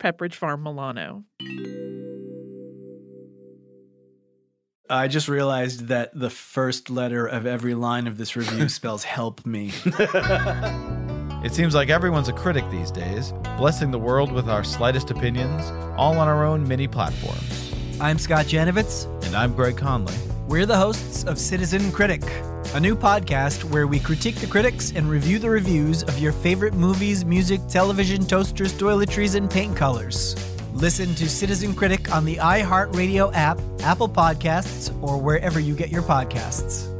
Pepperidge Farm Milano. I just realized that the first letter of every line of this review spells help me. It seems like everyone's a critic these days, blessing the world with our slightest opinions, all on our own mini platforms. I'm Scott Janovitz. And I'm Greg Conley. We're the hosts of Citizen Critic, a new podcast where we critique the critics and review the reviews of your favorite movies, music, television, toasters, toiletries, and paint colors. Listen to Citizen Critic on the iHeartRadio app, Apple Podcasts, or wherever you get your podcasts.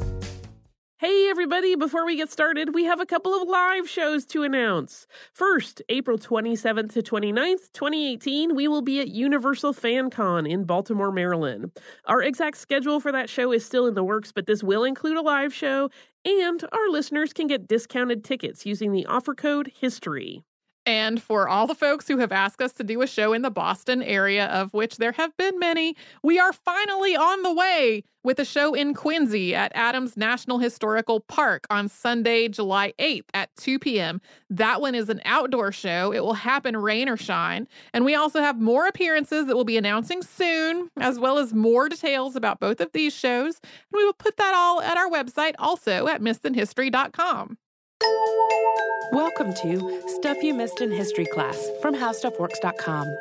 Hey, everybody, before we get started, we have a couple of live shows to announce. First, April 27th to 29th, 2018, we will be at Universal Fan Con in Baltimore, Maryland. Our exact schedule for that show is still in the works, but this will include a live show, and our listeners can get discounted tickets using the offer code HISTORY. And for all the folks who have asked us to do a show in the Boston area, of which there have been many, we are finally on the way with a show in Quincy at Adams National Historical Park on Sunday, July 8th at 2 p.m. That one is an outdoor show. It will happen rain or shine. And we also have more appearances that we'll be announcing soon, as well as more details about both of these shows. And we will put that all at our website also at missedinhistory.com. Welcome to Stuff You Missed in History Class from HowStuffWorks.com.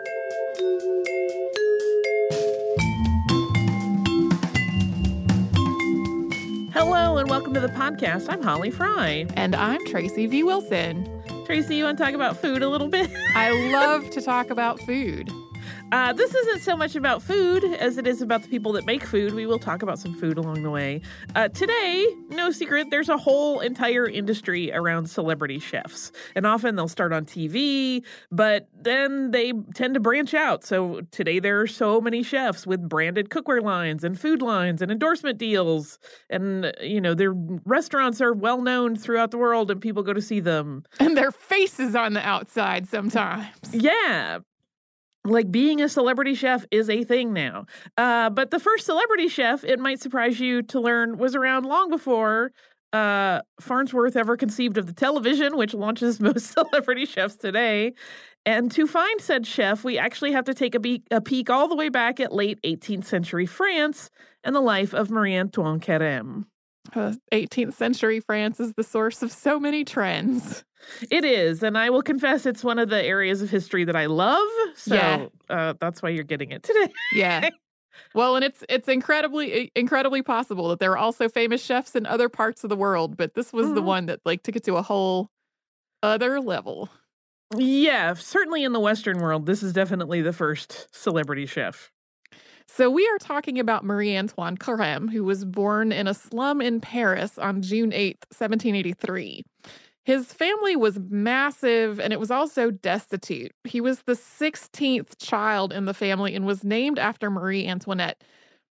Hello, and welcome to the podcast. I'm Holly Fry. And I'm Tracy V. Wilson. Tracy, you want to talk about food a little bit? I love to talk about food. Uh, this isn't so much about food as it is about the people that make food. We will talk about some food along the way. Uh, today, no secret, there's a whole entire industry around celebrity chefs. And often they'll start on TV, but then they tend to branch out. So today, there are so many chefs with branded cookware lines and food lines and endorsement deals. And, you know, their restaurants are well known throughout the world and people go to see them. And their faces on the outside sometimes. Yeah, like being a celebrity chef is a thing now. Uh, but the first celebrity chef, it might surprise you to learn, was around long before uh, Farnsworth ever conceived of the television, which launches most celebrity chefs today. And to find said chef, we actually have to take a, be- a peek all the way back at late 18th century France and the life of Marie Antoine Carême. Uh, 18th century France is the source of so many trends. It is, and I will confess it's one of the areas of history that I love. So Yeah. uh, that's why you're getting it today. Yeah. Well, and it's it's incredibly incredibly possible that there are also famous chefs in other parts of the world, but this was the Mhm. one that like took it to a whole other level. Yeah, certainly in the Western world, this is definitely the first celebrity chef. So we are talking about Marie Antoine Carême, who was born in a slum in Paris on June 8th, 1783. His family was massive and it was also destitute. He was the 16th child in the family and was named after Marie Antoinette.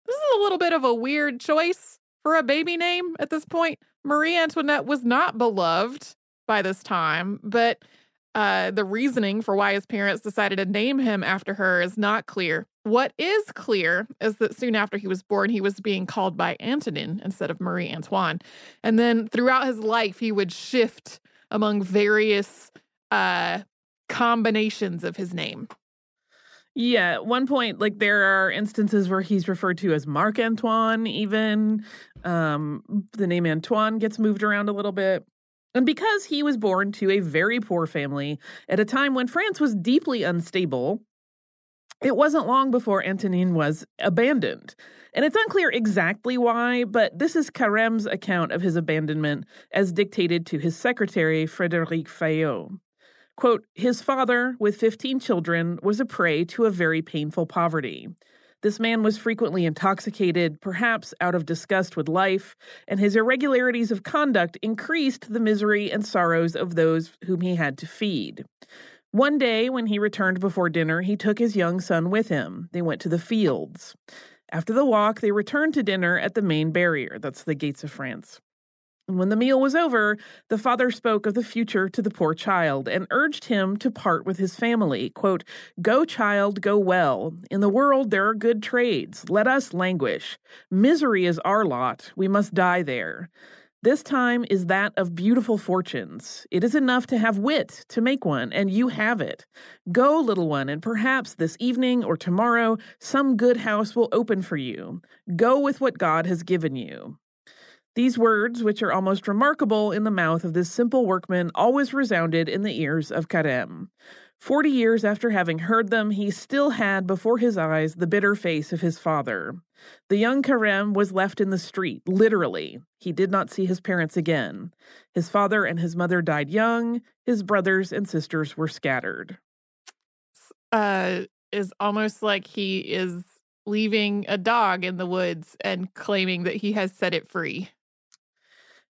This is a little bit of a weird choice for a baby name at this point. Marie Antoinette was not beloved by this time, but uh, the reasoning for why his parents decided to name him after her is not clear. What is clear is that soon after he was born, he was being called by Antonin instead of Marie Antoine. And then throughout his life, he would shift among various uh, combinations of his name. Yeah, at one point, like there are instances where he's referred to as Marc Antoine, even. Um, the name Antoine gets moved around a little bit. And because he was born to a very poor family at a time when France was deeply unstable, it wasn't long before Antonin was abandoned. And it's unclear exactly why, but this is Carême's account of his abandonment as dictated to his secretary, Frederic Fayot. Quote, his father, with 15 children, was a prey to a very painful poverty. This man was frequently intoxicated, perhaps out of disgust with life, and his irregularities of conduct increased the misery and sorrows of those whom he had to feed. One day, when he returned before dinner, he took his young son with him. They went to the fields. After the walk, they returned to dinner at the main barrier. That's the gates of France. When the meal was over, the father spoke of the future to the poor child and urged him to part with his family. Quote, Go, child, go well. In the world there are good trades. Let us languish. Misery is our lot. We must die there. This time is that of beautiful fortunes. It is enough to have wit to make one, and you have it. Go, little one, and perhaps this evening or tomorrow some good house will open for you. Go with what God has given you. These words, which are almost remarkable in the mouth of this simple workman, always resounded in the ears of Carême. Forty years after having heard them, he still had before his eyes the bitter face of his father. The young Carême was left in the street, literally. He did not see his parents again. His father and his mother died young. His brothers and sisters were scattered. Uh, is almost like he is leaving a dog in the woods and claiming that he has set it free.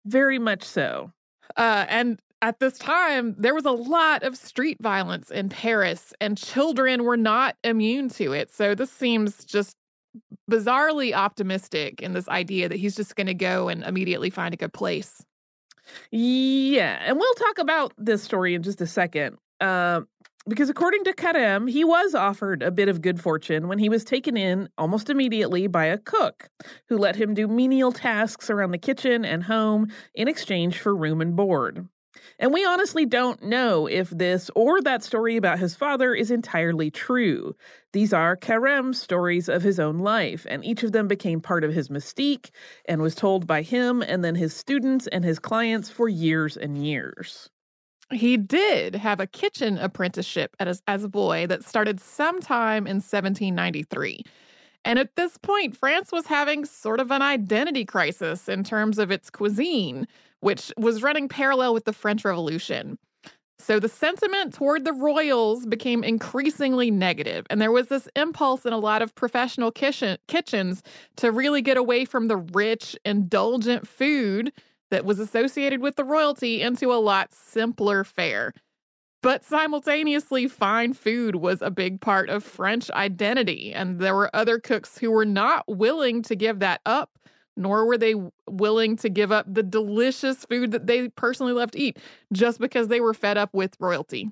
Very much so. Uh, and at this time, there was a lot of street violence in Paris, and children were not immune to it. So this seems just bizarrely optimistic in this idea that he's just going to go and immediately find a good place. Yeah, and we'll talk about this story in just a second. Uh, because according to Carême, he was offered a bit of good fortune when he was taken in almost immediately by a cook who let him do menial tasks around the kitchen and home in exchange for room and board. And we honestly don't know if this or that story about his father is entirely true. These are Carême's stories of his own life, and each of them became part of his mystique and was told by him and then his students and his clients for years and years. He did have a kitchen apprenticeship as, as a boy that started sometime in 1793. And at this point, France was having sort of an identity crisis in terms of its cuisine, which was running parallel with the French Revolution. So the sentiment toward the royals became increasingly negative, and there was this impulse in a lot of professional kitchen, kitchens to really get away from the rich, indulgent food that was associated with the royalty into a lot simpler fare. But simultaneously, fine food was a big part of French identity, and there were other cooks who were not willing to give that up, nor were they willing to give up the delicious food that they personally loved to eat just because they were fed up with royalty.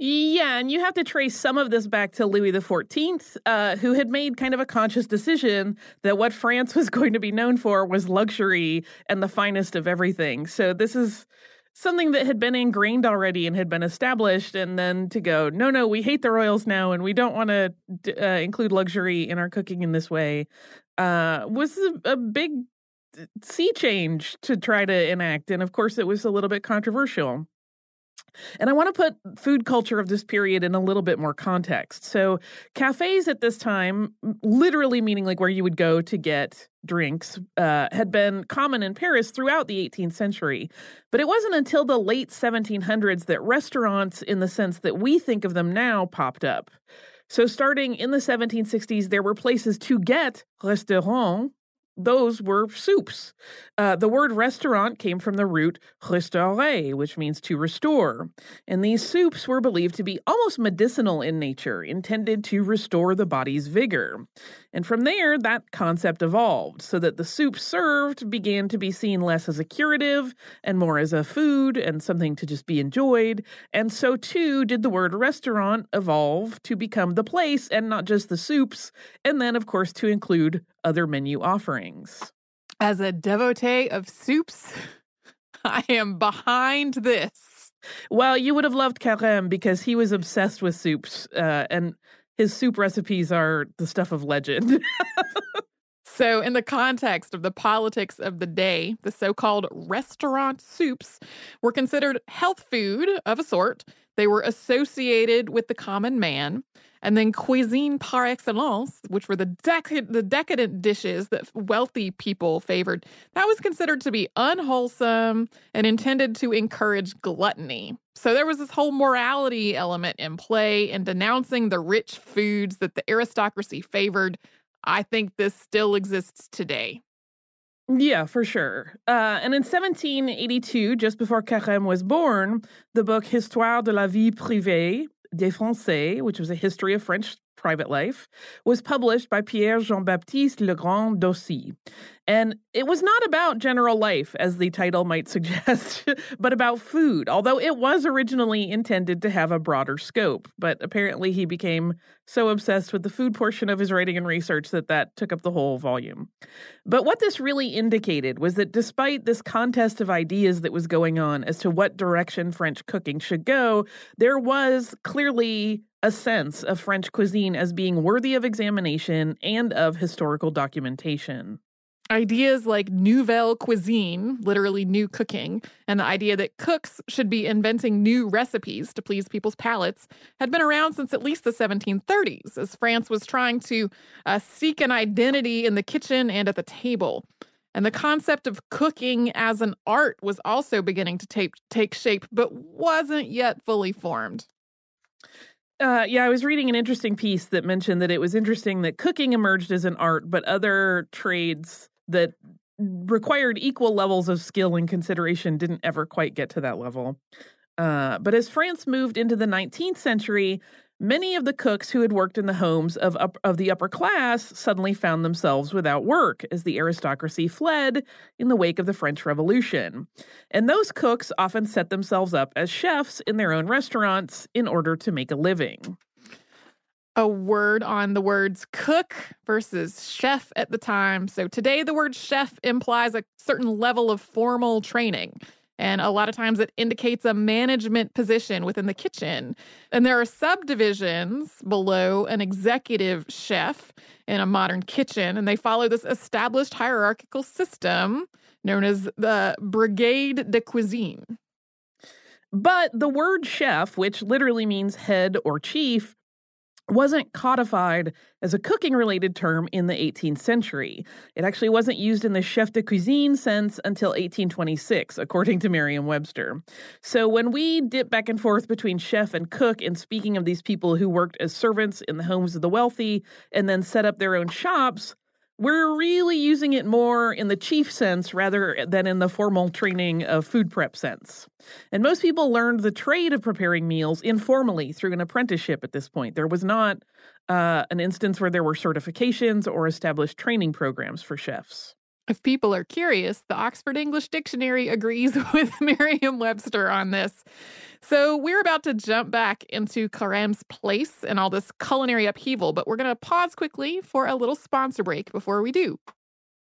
Yeah, and you have to trace some of this back to Louis XIV, uh, who had made kind of a conscious decision that what France was going to be known for was luxury and the finest of everything. So this is something that had been ingrained already and had been established, and then to go, no, no, we hate the royals now, and we don't want to uh, include luxury in our cooking in this way, uh, was a, a big uh, sea change to try to enact. And of course, it was a little bit controversial. And I want to put food culture of this period in a little bit more context. So, cafes at this time, literally meaning like where you would go to get drinks, uh, had been common in Paris throughout the 18th century. But it wasn't until the late 1700s that restaurants, in the sense that we think of them now, popped up. So, starting in the 1760s, there were places to get restaurant, those were soups. Uh, the word restaurant came from the root restaurer, which means to restore. And these soups were believed to be almost medicinal in nature, intended to restore the body's vigor. And from there, that concept evolved so that the soup served began to be seen less as a curative and more as a food and something to just be enjoyed. And so too did the word restaurant evolve to become the place and not just the soups, and then, of course, to include other menu offerings. As a devotee of soups, I am behind this. Well, you would have loved Carême because he was obsessed with soups, uh, and his soup recipes are the stuff of legend. so, in the context of the politics of the day, the so called restaurant soups were considered health food of a sort. They were associated with the common man. And then cuisine par excellence, which were the, dec- the decadent dishes that wealthy people favored, that was considered to be unwholesome and intended to encourage gluttony. So there was this whole morality element in play in denouncing the rich foods that the aristocracy favored. I think this still exists today. Yeah, for sure. Uh, and in 1782, just before Carême was born, the book Histoire de la vie privée des Français, which was a history of French private life, was published by Pierre Jean Baptiste Le Grand d'Aussy. And it was not about general life, as the title might suggest, but about food, although it was originally intended to have a broader scope. But apparently, he became so obsessed with the food portion of his writing and research that that took up the whole volume. But what this really indicated was that despite this contest of ideas that was going on as to what direction French cooking should go, there was clearly a sense of French cuisine as being worthy of examination and of historical documentation. Ideas like nouvelle cuisine, literally new cooking, and the idea that cooks should be inventing new recipes to please people's palates had been around since at least the 1730s, as France was trying to uh, seek an identity in the kitchen and at the table. And the concept of cooking as an art was also beginning to take, take shape, but wasn't yet fully formed. Uh, yeah, I was reading an interesting piece that mentioned that it was interesting that cooking emerged as an art, but other trades that required equal levels of skill and consideration didn't ever quite get to that level. Uh, but as France moved into the 19th century, many of the cooks who had worked in the homes of, up, of the upper class suddenly found themselves without work as the aristocracy fled in the wake of the French Revolution. And those cooks often set themselves up as chefs in their own restaurants in order to make a living a word on the words cook versus chef at the time. So today, the word chef implies a certain level of formal training. And a lot of times it indicates a management position within the kitchen. And there are subdivisions below an executive chef in a modern kitchen, and they follow this established hierarchical system known as the Brigade de Cuisine. But the word chef, which literally means head or chief, wasn't codified as a cooking related term in the 18th century. It actually wasn't used in the chef de cuisine sense until 1826, according to Merriam Webster. So when we dip back and forth between chef and cook in speaking of these people who worked as servants in the homes of the wealthy and then set up their own shops, we're really using it more in the chief sense rather than in the formal training of food prep sense. And most people learned the trade of preparing meals informally through an apprenticeship at this point. There was not uh, an instance where there were certifications or established training programs for chefs. If people are curious, the Oxford English Dictionary agrees with Merriam Webster on this. So we're about to jump back into Carême's place and all this culinary upheaval, but we're going to pause quickly for a little sponsor break before we do.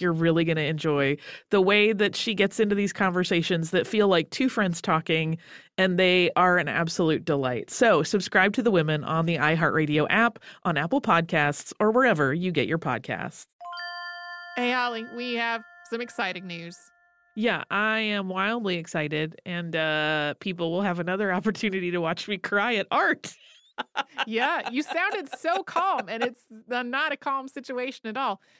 you're really going to enjoy the way that she gets into these conversations that feel like two friends talking, and they are an absolute delight. So, subscribe to The Women on the iHeartRadio app, on Apple Podcasts, or wherever you get your podcasts. Hey, Holly, we have some exciting news. Yeah, I am wildly excited, and uh, people will have another opportunity to watch me cry at art. yeah, you sounded so calm, and it's not a calm situation at all.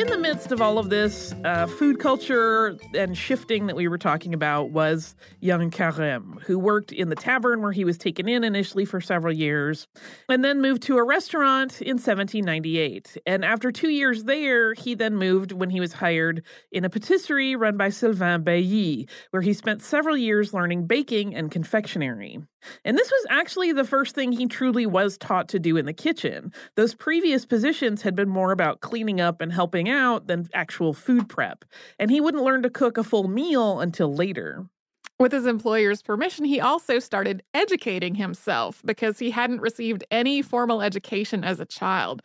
in the midst of all of this uh, food culture and shifting that we were talking about, was young Carême, who worked in the tavern where he was taken in initially for several years, and then moved to a restaurant in 1798. And after two years there, he then moved when he was hired in a patisserie run by Sylvain Bailly, where he spent several years learning baking and confectionery. And this was actually the first thing he truly was taught to do in the kitchen. Those previous positions had been more about cleaning up and helping out than actual food prep. And he wouldn't learn to cook a full meal until later. With his employer's permission, he also started educating himself because he hadn't received any formal education as a child.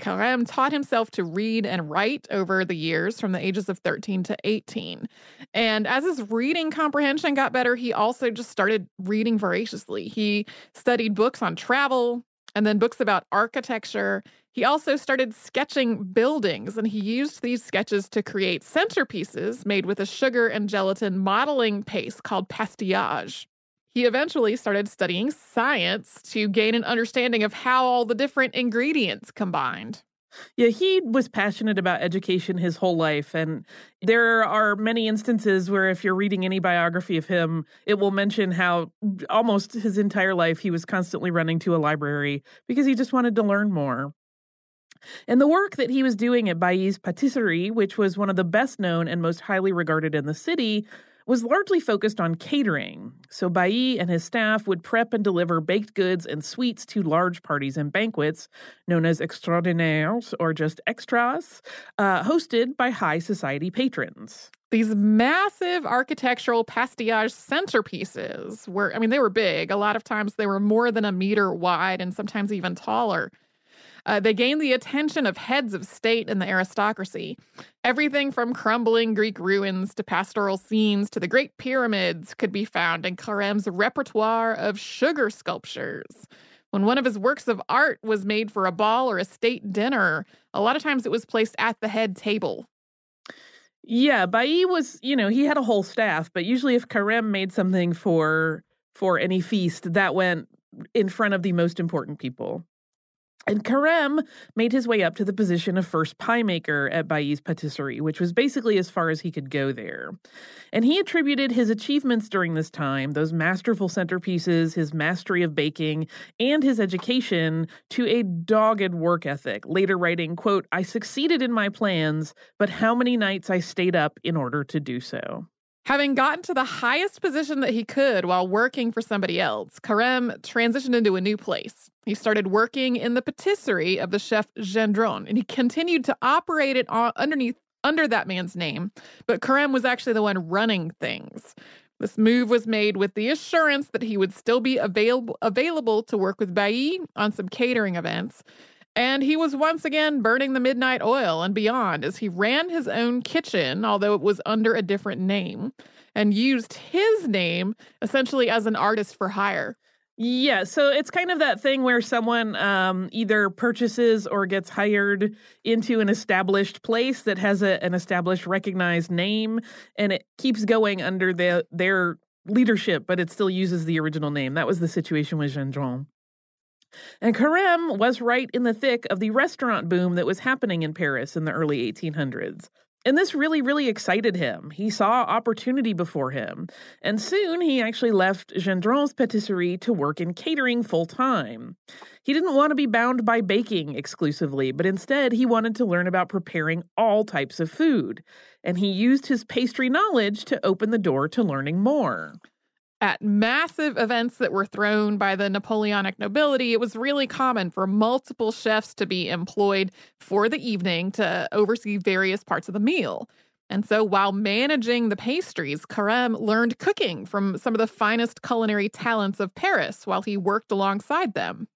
Carême taught himself to read and write over the years from the ages of 13 to 18. And as his reading comprehension got better, he also just started reading voraciously. He studied books on travel and then books about architecture. He also started sketching buildings, and he used these sketches to create centerpieces made with a sugar and gelatin modeling paste called pastillage. He eventually started studying science to gain an understanding of how all the different ingredients combined. Yeah, he was passionate about education his whole life. And there are many instances where, if you're reading any biography of him, it will mention how almost his entire life he was constantly running to a library because he just wanted to learn more. And the work that he was doing at Bailly's Patisserie, which was one of the best known and most highly regarded in the city, was largely focused on catering. So Bailly and his staff would prep and deliver baked goods and sweets to large parties and banquets, known as extraordinaires or just extras, uh, hosted by high society patrons. These massive architectural pastillage centerpieces were, I mean, they were big. A lot of times they were more than a meter wide and sometimes even taller. Uh, they gained the attention of heads of state and the aristocracy. Everything from crumbling Greek ruins to pastoral scenes to the Great Pyramids could be found in Carême's repertoire of sugar sculptures. When one of his works of art was made for a ball or a state dinner, a lot of times it was placed at the head table. Yeah, Bailly was, you know, he had a whole staff, but usually if Carême made something for for any feast, that went in front of the most important people. And Carême made his way up to the position of first pie maker at Bailly's Patisserie, which was basically as far as he could go there. And he attributed his achievements during this time, those masterful centerpieces, his mastery of baking, and his education to a dogged work ethic, later writing, quote, I succeeded in my plans, but how many nights I stayed up in order to do so. Having gotten to the highest position that he could while working for somebody else, Carême transitioned into a new place. He started working in the patisserie of the chef Gendron, and he continued to operate it underneath under that man's name. But Carême was actually the one running things. This move was made with the assurance that he would still be available available to work with Bailly on some catering events. And he was once again burning the midnight oil and beyond as he ran his own kitchen, although it was under a different name, and used his name essentially as an artist for hire. Yeah, so it's kind of that thing where someone um, either purchases or gets hired into an established place that has a, an established, recognized name, and it keeps going under the, their leadership, but it still uses the original name. That was the situation with Gendron. And Carême was right in the thick of the restaurant boom that was happening in Paris in the early 1800s. And this really, really excited him. He saw opportunity before him. And soon he actually left Gendron's patisserie to work in catering full time. He didn't want to be bound by baking exclusively, but instead he wanted to learn about preparing all types of food. And he used his pastry knowledge to open the door to learning more. At massive events that were thrown by the Napoleonic nobility, it was really common for multiple chefs to be employed for the evening to oversee various parts of the meal. And so while managing the pastries, Carême learned cooking from some of the finest culinary talents of Paris while he worked alongside them.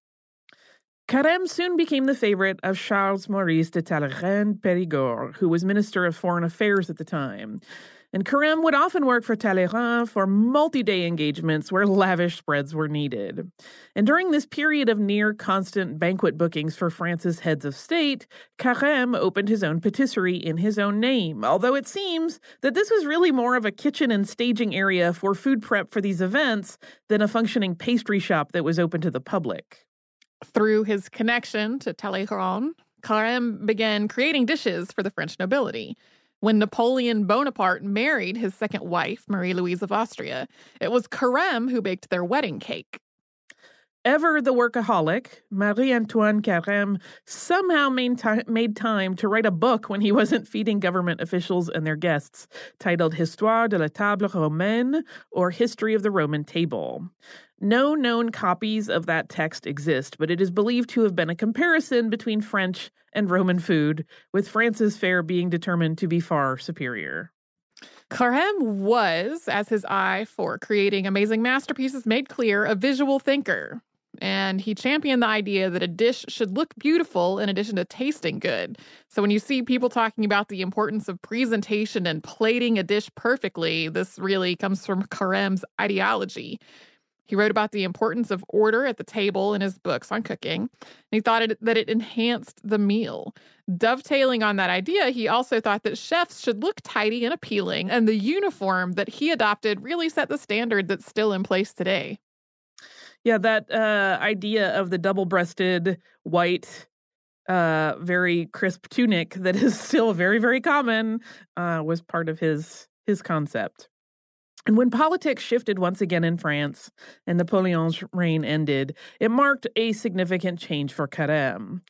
Carême soon became the favorite of Charles Maurice de Talleyrand Périgord, who was Minister of Foreign Affairs at the time. And Carême would often work for Talleyrand for multi day engagements where lavish spreads were needed. And during this period of near constant banquet bookings for France's heads of state, Carême opened his own patisserie in his own name, although it seems that this was really more of a kitchen and staging area for food prep for these events than a functioning pastry shop that was open to the public. Through his connection to Talleyrand, Carême began creating dishes for the French nobility. When Napoleon Bonaparte married his second wife, Marie Louise of Austria, it was Carême who baked their wedding cake. Ever the workaholic, Marie Antoine Carême somehow made, ti- made time to write a book when he wasn't feeding government officials and their guests, titled Histoire de la Table Romaine, or History of the Roman Table. No known copies of that text exist, but it is believed to have been a comparison between French and Roman food, with France's fare being determined to be far superior. Carême was, as his eye for creating amazing masterpieces made clear, a visual thinker. And he championed the idea that a dish should look beautiful in addition to tasting good. So when you see people talking about the importance of presentation and plating a dish perfectly, this really comes from Carême's ideology. He wrote about the importance of order at the table in his books on cooking. And he thought it, that it enhanced the meal. Dovetailing on that idea, he also thought that chefs should look tidy and appealing, and the uniform that he adopted really set the standard that's still in place today. Yeah, that uh, idea of the double breasted white uh very crisp tunic that is still very very common uh was part of his his concept and when politics shifted once again in France and Napoleon's reign ended, it marked a significant change for Carême.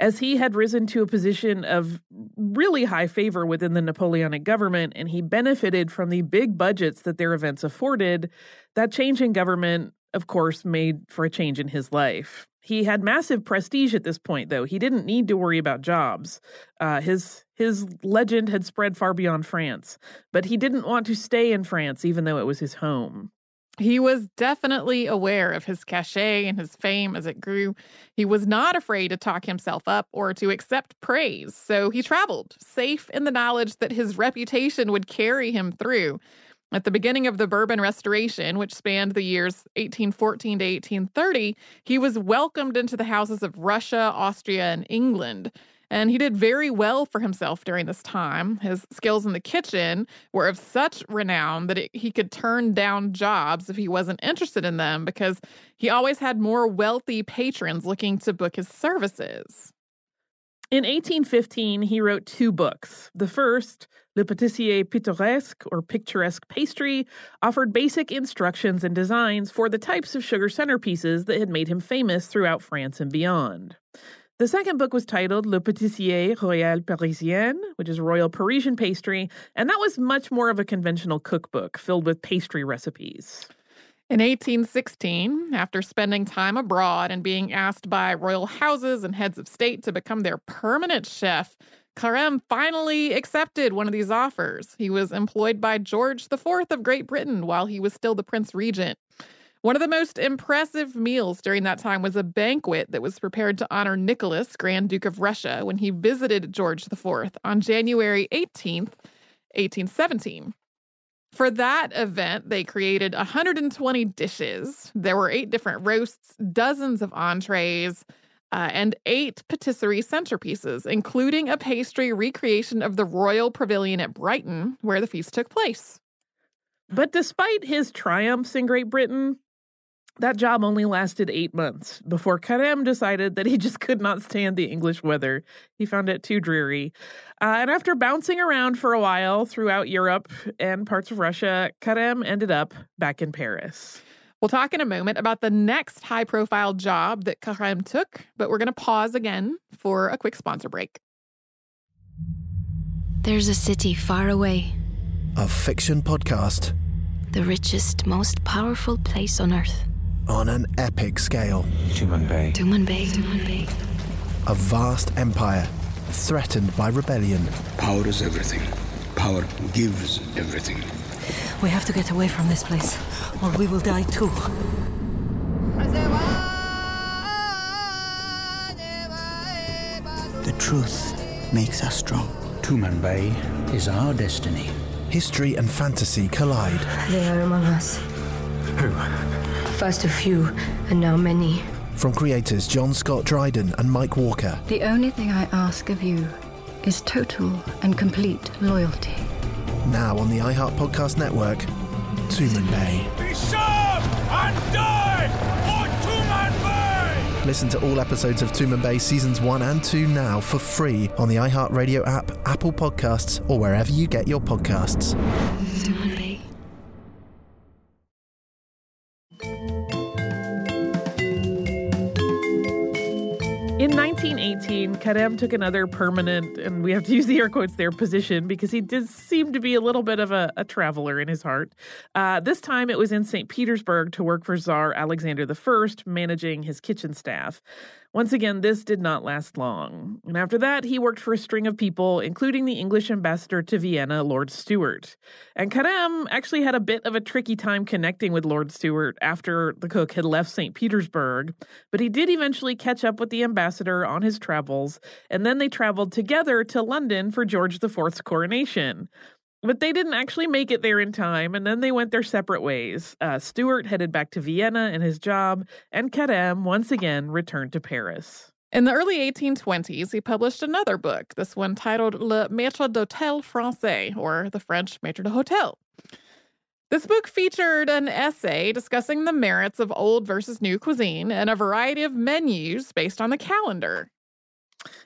As he had risen to a position of really high favor within the Napoleonic government and he benefited from the big budgets that their events afforded, that change in government, of course, made for a change in his life. He had massive prestige at this point, though. He didn't need to worry about jobs. Uh, his his legend had spread far beyond France, but he didn't want to stay in France, even though it was his home. He was definitely aware of his cachet and his fame as it grew. He was not afraid to talk himself up or to accept praise, so he traveled, safe in the knowledge that his reputation would carry him through. At the beginning of the Bourbon Restoration, which spanned the years 1814 to 1830, he was welcomed into the houses of Russia, Austria, and England. And he did very well for himself during this time. His skills in the kitchen were of such renown that it, he could turn down jobs if he wasn't interested in them because he always had more wealthy patrons looking to book his services. In 1815, he wrote two books. The first, Le Pâtissier Pittoresque, or Picturesque Pastry, offered basic instructions and designs for the types of sugar centerpieces that had made him famous throughout France and beyond. The second book was titled Le Pâtissier Royal Parisien, which is Royal Parisian Pastry, and that was much more of a conventional cookbook filled with pastry recipes. In 1816, after spending time abroad and being asked by royal houses and heads of state to become their permanent chef, Carême finally accepted one of these offers. He was employed by George IV of Great Britain while he was still the Prince Regent. One of the most impressive meals during that time was a banquet that was prepared to honor Nicholas, Grand Duke of Russia, when he visited George IV on January 18th, 1817. For that event, they created 120 dishes. There were eight different roasts, dozens of entrees, uh, and eight patisserie centerpieces, including a pastry recreation of the Royal Pavilion at Brighton, where the feast took place. But despite his triumphs in Great Britain, That job only lasted eight months before Carême decided that he just could not stand the English weather. He found it too dreary. Uh, and after bouncing around for a while throughout Europe and parts of Russia, Carême ended up back in Paris. We'll talk in a moment about the next high profile job that Carême took, but we're going to pause again for a quick sponsor break. There's a city far away, A fiction podcast the richest, most powerful place on earth. on an epic scale. Tuman Bay. Duman Bay. Duman Bay. A vast empire threatened by rebellion. Power is everything. Power gives everything. We have to get away from this place, or we will die too. The truth makes us strong. Tuman Bay is our destiny. History and fantasy collide. They are among us. Who? First a few, and now many. From creators John Scott Dryden and Mike Walker. The only thing I ask of you is total and complete loyalty. Now on the iHeart Podcast Network, Tuman Bay. Be sharp and die for Tuman Bay! Listen to all episodes of Tuman Bay seasons 1 and 2 now for free on the iHeartRadio app, Apple Podcasts, or wherever you get your podcasts. 1918, Carême took another permanent, and we have to use the air quotes there, position because he did seem to be a little bit of a, a traveler in his heart. Uh, this time it was in St. Petersburg to work for Tsar Alexander I, managing his kitchen staff. Once again, this did not last long. And after that, he worked for a string of people, including the English ambassador to Vienna, Lord Stuart. And Carême actually had a bit of a tricky time connecting with Lord Stuart after the cook had left St. Petersburg, but he did eventually catch up with the ambassador on his travels, and then they traveled together to London for George IV's coronation. But they didn't actually make it there in time, and then they went their separate ways. Uh, Stuart headed back to Vienna and his job, and Carême once again returned to Paris. In the early 1820s, he published another book, this one titled Le Maître d'Hôtel Français, or The French Maître d'Hôtel. This book featured an essay discussing the merits of old versus new cuisine and a variety of menus based on the calendar.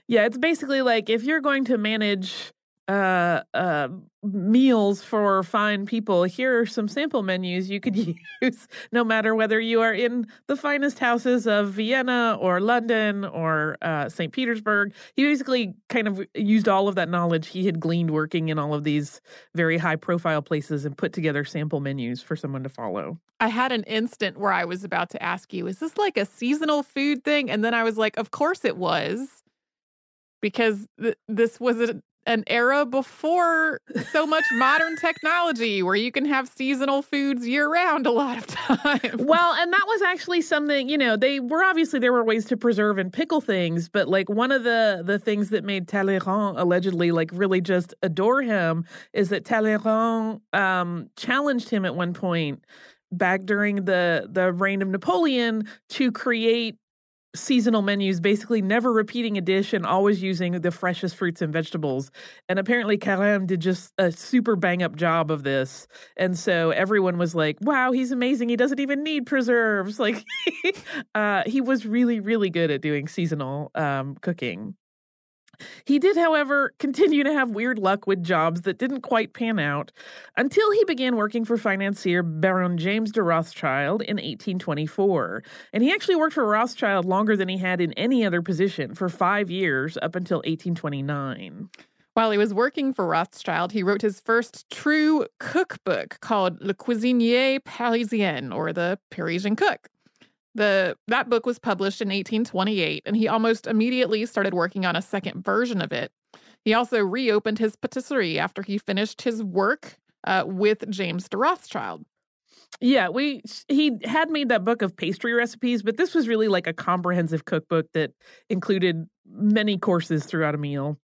Yeah, it's basically like if you're going to manage uh, uh, meals for fine people, here are some sample menus you could use, no matter whether you are in the finest houses of Vienna or London or uh, St. Petersburg. He basically kind of used all of that knowledge he had gleaned working in all of these very high profile places and put together sample menus for someone to follow. I had an instant where I was about to ask you, is this like a seasonal food thing? And then I was like, of course it was. Because th- this was a, an era before so much modern technology where you can have seasonal foods year round a lot of time. Well, and that was actually something, you know, they were obviously there were ways to preserve and pickle things, but like one of the the things that made Talleyrand allegedly like really just adore him is that Talleyrand um challenged him at one point back during the the reign of Napoleon to create seasonal menus, basically never repeating a dish and always using the freshest fruits and vegetables. And apparently, Carême did just a super bang up job of this. And so everyone was like, wow, he's amazing. He doesn't even need preserves. Like, uh, he was really, really good at doing seasonal um, cooking. He did, however, continue to have weird luck with jobs that didn't quite pan out until he began working for financier Baron James de Rothschild in 1824. And he actually worked for Rothschild longer than he had in any other position for five years up until 1829. While he was working for Rothschild, he wrote his first true cookbook called Le Cuisinier Parisien, or The Parisian Cook. The that book was published in 1828, and he almost immediately started working on a second version of it. He also reopened his patisserie after he finished his work uh, with James de Rothschild. Yeah, we he had made that book of pastry recipes, but this was really like a comprehensive cookbook that included many courses throughout a meal.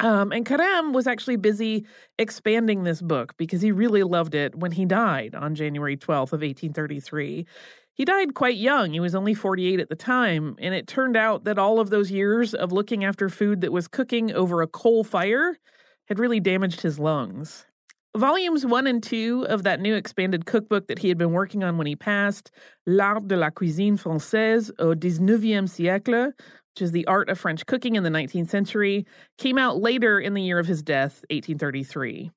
Um, and Carême was actually busy expanding this book because he really loved it when he died on January 12th of 1833. He died quite young. He was only 48 at the time, and it turned out that all of those years of looking after food that was cooking over a coal fire had really damaged his lungs. Volumes one and two of that new expanded cookbook that he had been working on when he passed, L'Art de la Cuisine Française au XIXe siècle, which is the art of French cooking in the 19th century, came out later in the year of his death, 1833.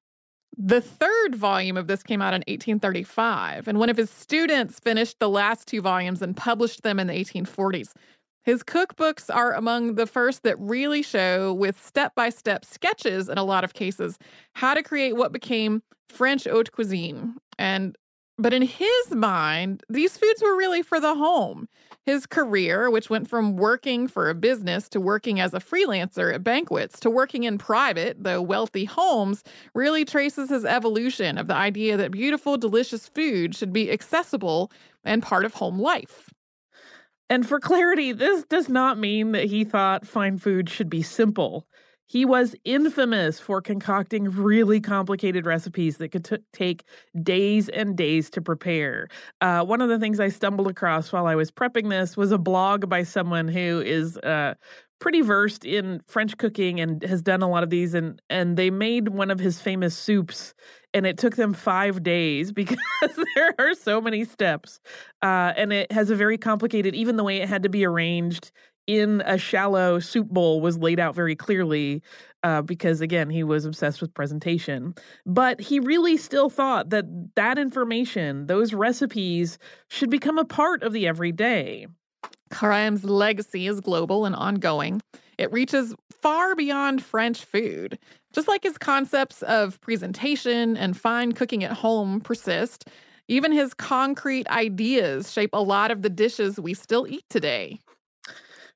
The third volume of this came out in 1835, and one of his students finished the last two volumes and published them in the 1840s. His cookbooks are among the first that really show, with step by step sketches in a lot of cases, how to create what became French haute cuisine. And but in his mind, these foods were really for the home. His career, which went from working for a business to working as a freelancer at banquets to working in private, though wealthy homes, really traces his evolution of the idea that beautiful, delicious food should be accessible and part of home life. And for clarity, this does not mean that he thought fine food should be simple. He was infamous for concocting really complicated recipes that could t- take days and days to prepare. Uh, one of the things I stumbled across while I was prepping this was a blog by someone who is uh, pretty versed in French cooking and has done a lot of these and and they made one of his famous soups and it took them 5 days because there are so many steps. Uh, and it has a very complicated even the way it had to be arranged in a shallow soup bowl was laid out very clearly uh, because again he was obsessed with presentation but he really still thought that that information those recipes should become a part of the everyday Carême's legacy is global and ongoing. It reaches far beyond French food. Just like his concepts of presentation and fine cooking at home persist, even his concrete ideas shape a lot of the dishes we still eat today.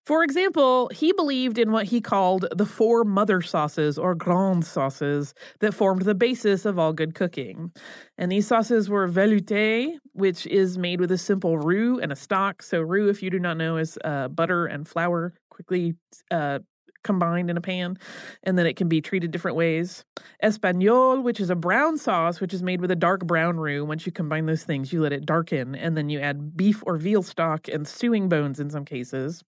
For example, he believed in what he called the four mother sauces or grand sauces that formed the basis of all good cooking. And these sauces were velouté, which is made with a simple roux and a stock. So, roux, if you do not know, is uh, butter and flour quickly uh, combined in a pan, and then it can be treated different ways. Espagnole, which is a brown sauce, which is made with a dark brown roux. Once you combine those things, you let it darken, and then you add beef or veal stock and stewing bones in some cases.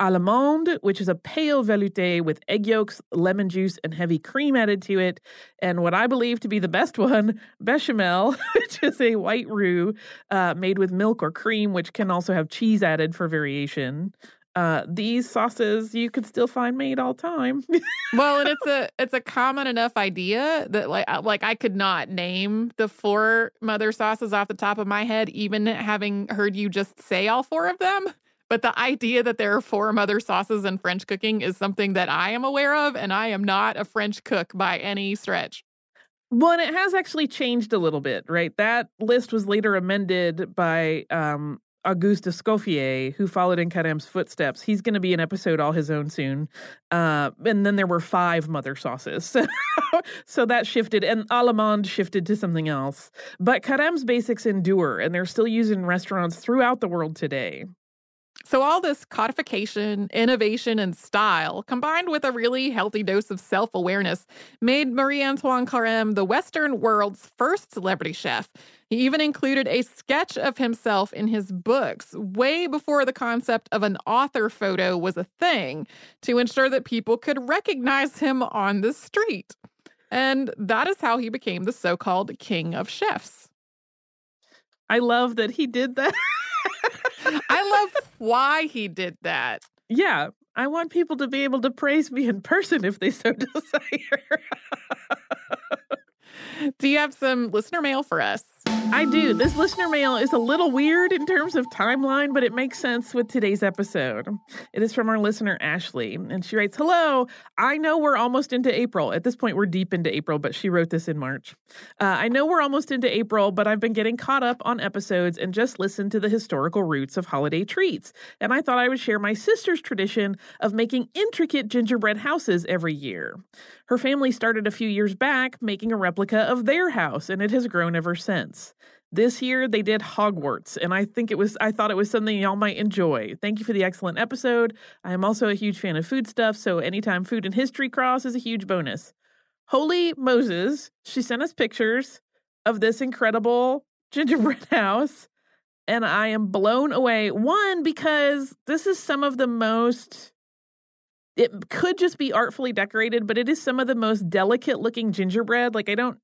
Allemande, which is a pale velouté with egg yolks, lemon juice, and heavy cream added to it. And what I believe to be the best one, bechamel, which is a white roux uh, made with milk or cream, which can also have cheese added for variation. Uh, these sauces you could still find made all time. well, and it's a it's a common enough idea that like like I could not name the four mother sauces off the top of my head, even having heard you just say all four of them. But the idea that there are four mother sauces in French cooking is something that I am aware of, and I am not a French cook by any stretch. Well, and it has actually changed a little bit, right? That list was later amended by um, Auguste Escoffier, who followed in Carême's footsteps. He's going to be an episode all his own soon. Uh, and then there were five mother sauces. so that shifted, and Allemande shifted to something else. But Carême's basics endure, and they're still used in restaurants throughout the world today. So, all this codification, innovation, and style, combined with a really healthy dose of self awareness, made Marie Antoine Carême the Western world's first celebrity chef. He even included a sketch of himself in his books way before the concept of an author photo was a thing to ensure that people could recognize him on the street. And that is how he became the so called king of chefs. I love that he did that. I love why he did that. Yeah, I want people to be able to praise me in person if they so desire. Do you have some listener mail for us? I do. This listener mail is a little weird in terms of timeline, but it makes sense with today's episode. It is from our listener, Ashley, and she writes Hello, I know we're almost into April. At this point, we're deep into April, but she wrote this in March. Uh, I know we're almost into April, but I've been getting caught up on episodes and just listened to the historical roots of holiday treats. And I thought I would share my sister's tradition of making intricate gingerbread houses every year. Her family started a few years back making a replica of their house, and it has grown ever since. This year they did Hogwarts, and I think it was I thought it was something y'all might enjoy. Thank you for the excellent episode. I am also a huge fan of food stuff, so anytime food and history cross is a huge bonus. Holy Moses, she sent us pictures of this incredible gingerbread house, and I am blown away. One, because this is some of the most it could just be artfully decorated, but it is some of the most delicate looking gingerbread. Like I don't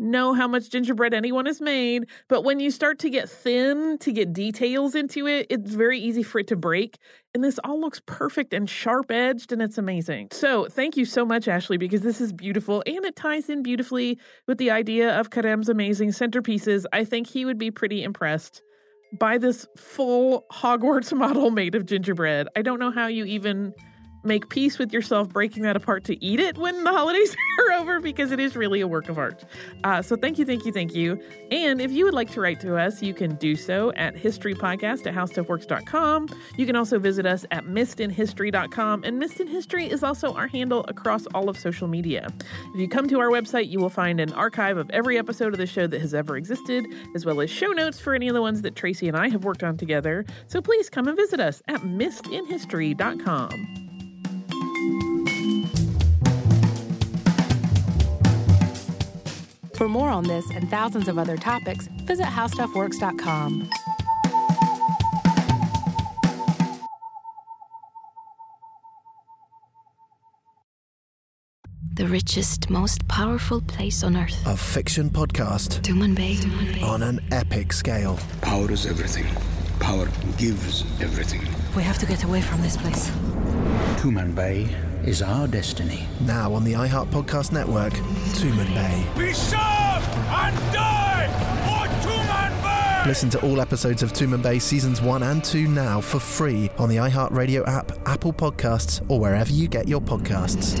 know how much gingerbread anyone has made, but when you start to get thin to get details into it, it's very easy for it to break. And this all looks perfect and sharp edged, and it's amazing. So, thank you so much, Ashley, because this is beautiful and it ties in beautifully with the idea of Carême's amazing centerpieces. I think he would be pretty impressed by this full Hogwarts model made of gingerbread. I don't know how you even make peace with yourself breaking that apart to eat it when the holidays are over because it is really a work of art. Uh, so thank you, thank you, thank you. And if you would like to write to us, you can do so at historypodcast at howstuffworks.com. You can also visit us at missedinhistory.com. And Missed in History is also our handle across all of social media. If you come to our website, you will find an archive of every episode of the show that has ever existed, as well as show notes for any of the ones that Tracy and I have worked on together. So please come and visit us at missedinhistory.com. For more on this and thousands of other topics, visit howstuffworks.com. The richest, most powerful place on earth. A fiction podcast Tumanbay. on an epic scale. Power is everything. Power gives everything. We have to get away from this place. Tumanbay is our destiny. Now on the iHeart Podcast Network, Tumanbay. We serve and die for Tuman Bay! Listen to all episodes of Tumanbay seasons 1 and 2 now for free on the iHeart Radio app, Apple Podcasts, or wherever you get your podcasts.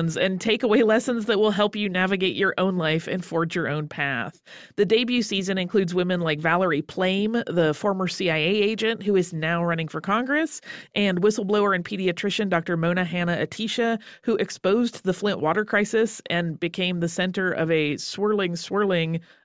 and take away lessons that will help you navigate your own life and forge your own path. The debut season includes women like Valerie Plame, the former CIA agent who is now running for Congress, and whistleblower and pediatrician Dr. Mona Hanna Attisha, who exposed the Flint water crisis and became the center of a swirling, swirling